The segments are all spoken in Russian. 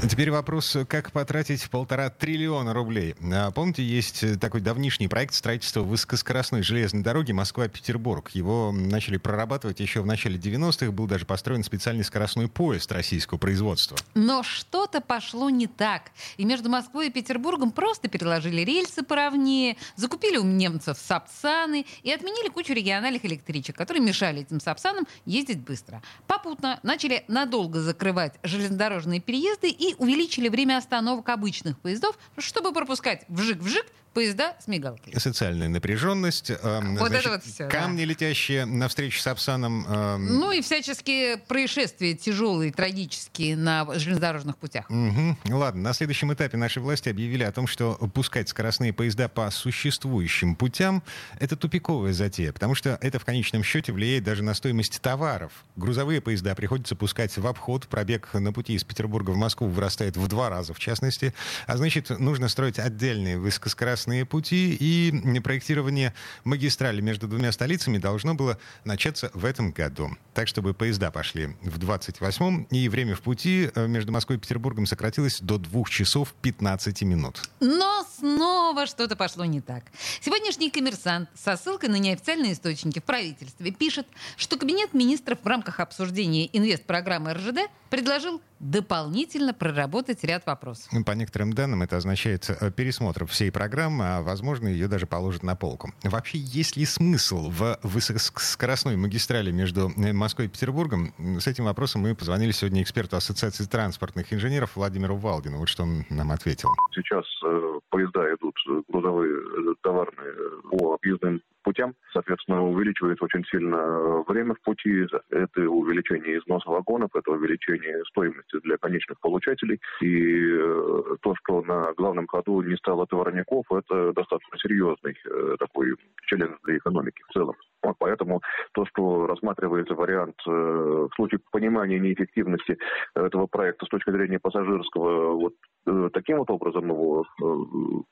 Теперь вопрос, как потратить полтора триллиона рублей. А, помните, есть такой давнишний проект строительства высокоскоростной железной дороги Москва-Петербург. Его начали прорабатывать еще в начале 90-х. Был даже построен специальный скоростной поезд российского производства. Но что-то пошло не так. И между Москвой и Петербургом просто переложили рельсы поровнее, закупили у немцев сапсаны и отменили кучу региональных электричек, которые мешали этим сапсанам ездить быстро. Попутно начали надолго закрывать железнодорожные переезды и увеличили время остановок обычных поездов, чтобы пропускать вжик-вжик поезда с мигалкой. Социальная напряженность, э, Вот значит, это вот всё, камни, летящие навстречу с Апсаном. э, Ну и всяческие происшествия тяжелые, трагические на железнодорожных путях. Мгм. Ладно, на следующем этапе наши власти объявили о том, что пускать скоростные поезда по существующим путям — это тупиковая затея, потому что это в конечном счете влияет даже на стоимость товаров. Грузовые поезда приходится пускать в обход, пробег на пути из Петербурга в Москву вырастает в два раза, в частности, а значит, нужно строить отдельные высокоскоростные пути, и проектирование магистрали между двумя столицами должно было начаться в этом году. Так, чтобы поезда пошли в 28-м, и время в пути э, между Москвой и Петербургом сократилось до 2 часов 15 минут. Но снова что-то пошло не так. Сегодняшний коммерсант со ссылкой на неофициальные источники в правительстве пишет, что Кабинет министров в рамках обсуждения инвестпрограммы РЖД предложил дополнительно проработать ряд вопросов. Ну, По некоторым данным, это означает э, пересмотр всей программы, а, возможно, ее даже положат на полку. Вообще, есть ли смысл в высокоскоростной магистрали между э, Москвой и Петербургом? С этим вопросом мы позвонили сегодня эксперту Ассоциации транспортных инженеров Владимиру Валдину. Вот что он нам ответил. Сейчас э, поезда идут э, грузовые, товарные по объездным путям. Соответственно, увеличивается очень сильно э, время в пути. Это увеличение износа вагонов, это увеличение стоимости для конечных получателей. И э, то, что на главном ходу не стало товарников, это достаточно серьезный э, такой челлендж для экономики в целом. Поэтому то, что рассматривается вариант э, в случае понимания неэффективности этого проекта с точки зрения пассажирского, вот э, таким вот образом его э,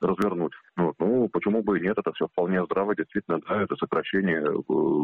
развернуть, вот, ну, почему бы и нет, это все вполне здраво, действительно, да, это сокращение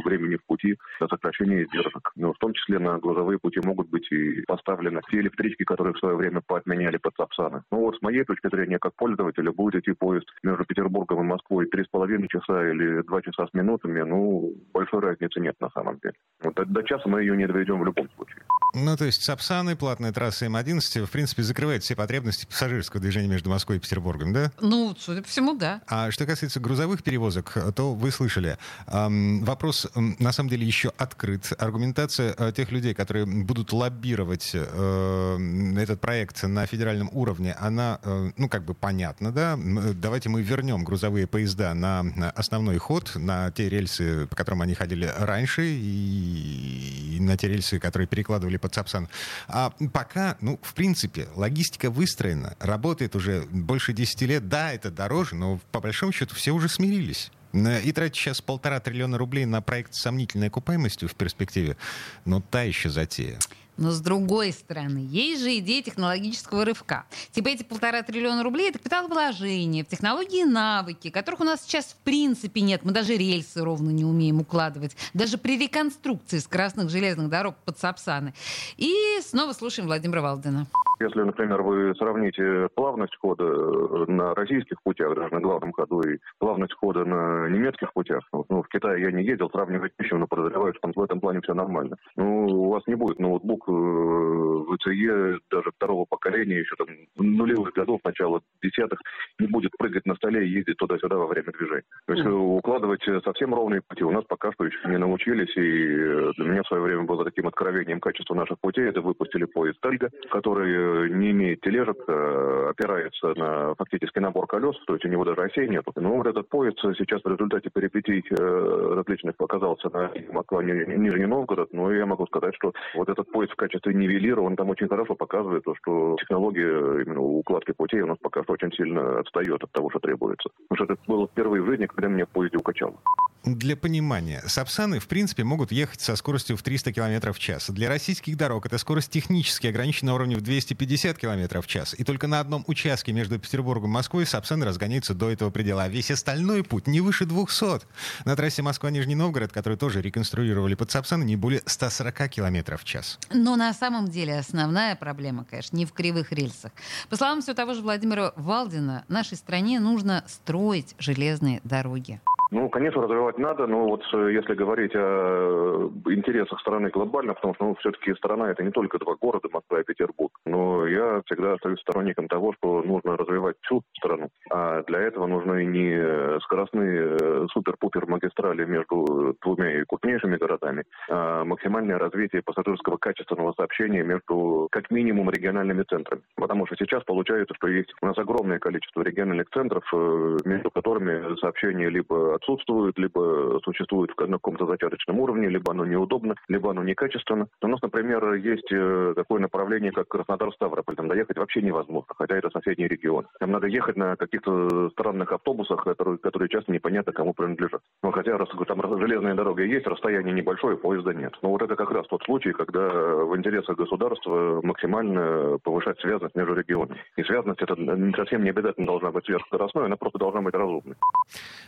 времени в пути, это сокращение издержек. Но в том числе на грузовые пути могут быть и поставлены те электрички, которые в свое время поотменяли под Сапсаны. Ну вот с моей точки зрения, как пользователя, будет идти поезд между Петербургом и Москвой 3,5 часа или 2 часа с минутами, ну, большой разницы нет на самом деле. Вот до, до часа мы ее не доведем в любом случае. Ну, то есть Сапсаны, платная трасса М11, в принципе, закрывает все потребности пассажирского движения между Москвой и Петербургом, да? Ну, судя по всему, да. А что касается грузовых перевозок, то вы слышали. Эм, вопрос на самом деле еще открыт. Аргументация э, тех людей, которые будут лоббировать э, этот проект на федеральном уровне, она, э, ну, как бы понятна, да? Э, Давайте мы вернем грузовые поезда на на основной ход, на те рельсы, по которым они ходили раньше, и, на те рельсы, которые перекладывали под Сапсан. А пока, ну, в принципе, логистика выстроена, работает уже больше 10 лет. Да, это дороже, но по большому счету все уже смирились. И тратить сейчас полтора триллиона рублей на проект с сомнительной окупаемостью в перспективе, но та еще затея. Но с другой стороны, есть же идея технологического рывка. Типа эти полтора триллиона рублей — это капиталовложение в технологии и навыки, которых у нас сейчас в принципе нет. Мы даже рельсы ровно не умеем укладывать. Даже при реконструкции скоростных железных дорог под Сапсаны. И снова слушаем Владимира Валдина. Если, например, вы сравните плавность хода э, на российских путях, даже на главном ходу, и плавность хода на немецких путях, ну, ну, в Китае я не ездил, сравнивать нечем, но подозреваю, что в этом плане все нормально. Ну, у вас не будет ноутбук э, VCE даже второго поколения, еще там нулевых годов, начала десятых, не будет прыгать на столе и ездить туда-сюда во время движения. То есть э, укладывать э, совсем ровные пути у нас пока что еще не научились, и э, для меня в свое время было таким откровением качества наших путей. Это выпустили поезд «Тальга», который не имеет тележек, э, опирается на фактически набор колес, то есть у него даже осей нет. Но вот этот поезд сейчас в результате перипетий различных оказался на Москва, Ни- Нижний Новгород, но я могу сказать, что вот этот поезд в качестве нивелира, он там очень хорошо показывает то, что технология именно укладки путей у нас пока что очень сильно отстает от того, что требуется. Потому что это было впервые в жизни, когда меня в поезде укачало. Для понимания, Сапсаны, в принципе, могут ехать со скоростью в 300 км в час. Для российских дорог эта скорость технически ограничена на уровне в 250 км в час. И только на одном участке между Петербургом и Москвой Сапсаны разгоняются до этого предела. А весь остальной путь не выше 200. На трассе Москва-Нижний Новгород, который тоже реконструировали под Сапсаны, не более 140 км в час. Но на самом деле основная проблема, конечно, не в кривых рельсах. По словам все того же Владимира Валдина, нашей стране нужно строить железные дороги. Ну, конечно, развивать надо, но вот э, если говорить о интересах страны глобально, потому что ну, все-таки страна это не только два города, Москва и Петербург, но я всегда остаюсь сторонником того, что нужно развивать всю страну. А для этого нужны не скоростные э, супер-пупер магистрали между двумя крупнейшими городами, а максимальное развитие пассажирского качественного сообщения между как минимум региональными центрами. Потому что сейчас получается, что есть у нас огромное количество региональных центров, э, между которыми сообщение либо отсутствует, либо существует на каком-то зачаточном уровне, либо оно неудобно, либо оно некачественно. У нас, например, есть э, такое направление, как Краснодар-Ставрополь. Там доехать вообще невозможно, хотя это соседний регион. Там надо ехать на каких-то странных автобусах, которые, которые часто непонятно кому принадлежат. Но ну, хотя раз там железная дорога есть, расстояние небольшое, поезда нет. Но вот это как раз тот случай, когда в интересах государства максимально повышать связность между регионами. И связность это не совсем не обязательно должна быть сверхскоростной, она просто должна быть разумной.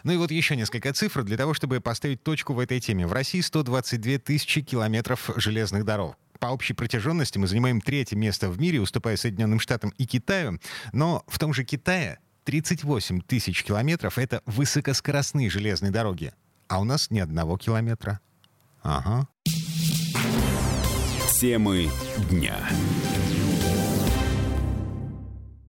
Ну и вот еще несколько цифр для того, чтобы поставить точку в этой теме. В России 122 тысячи километров железных дорог по общей протяженности мы занимаем третье место в мире, уступая Соединенным Штатам и Китаю. Но в том же Китае 38 тысяч километров — это высокоскоростные железные дороги. А у нас ни одного километра. Ага. Темы дня.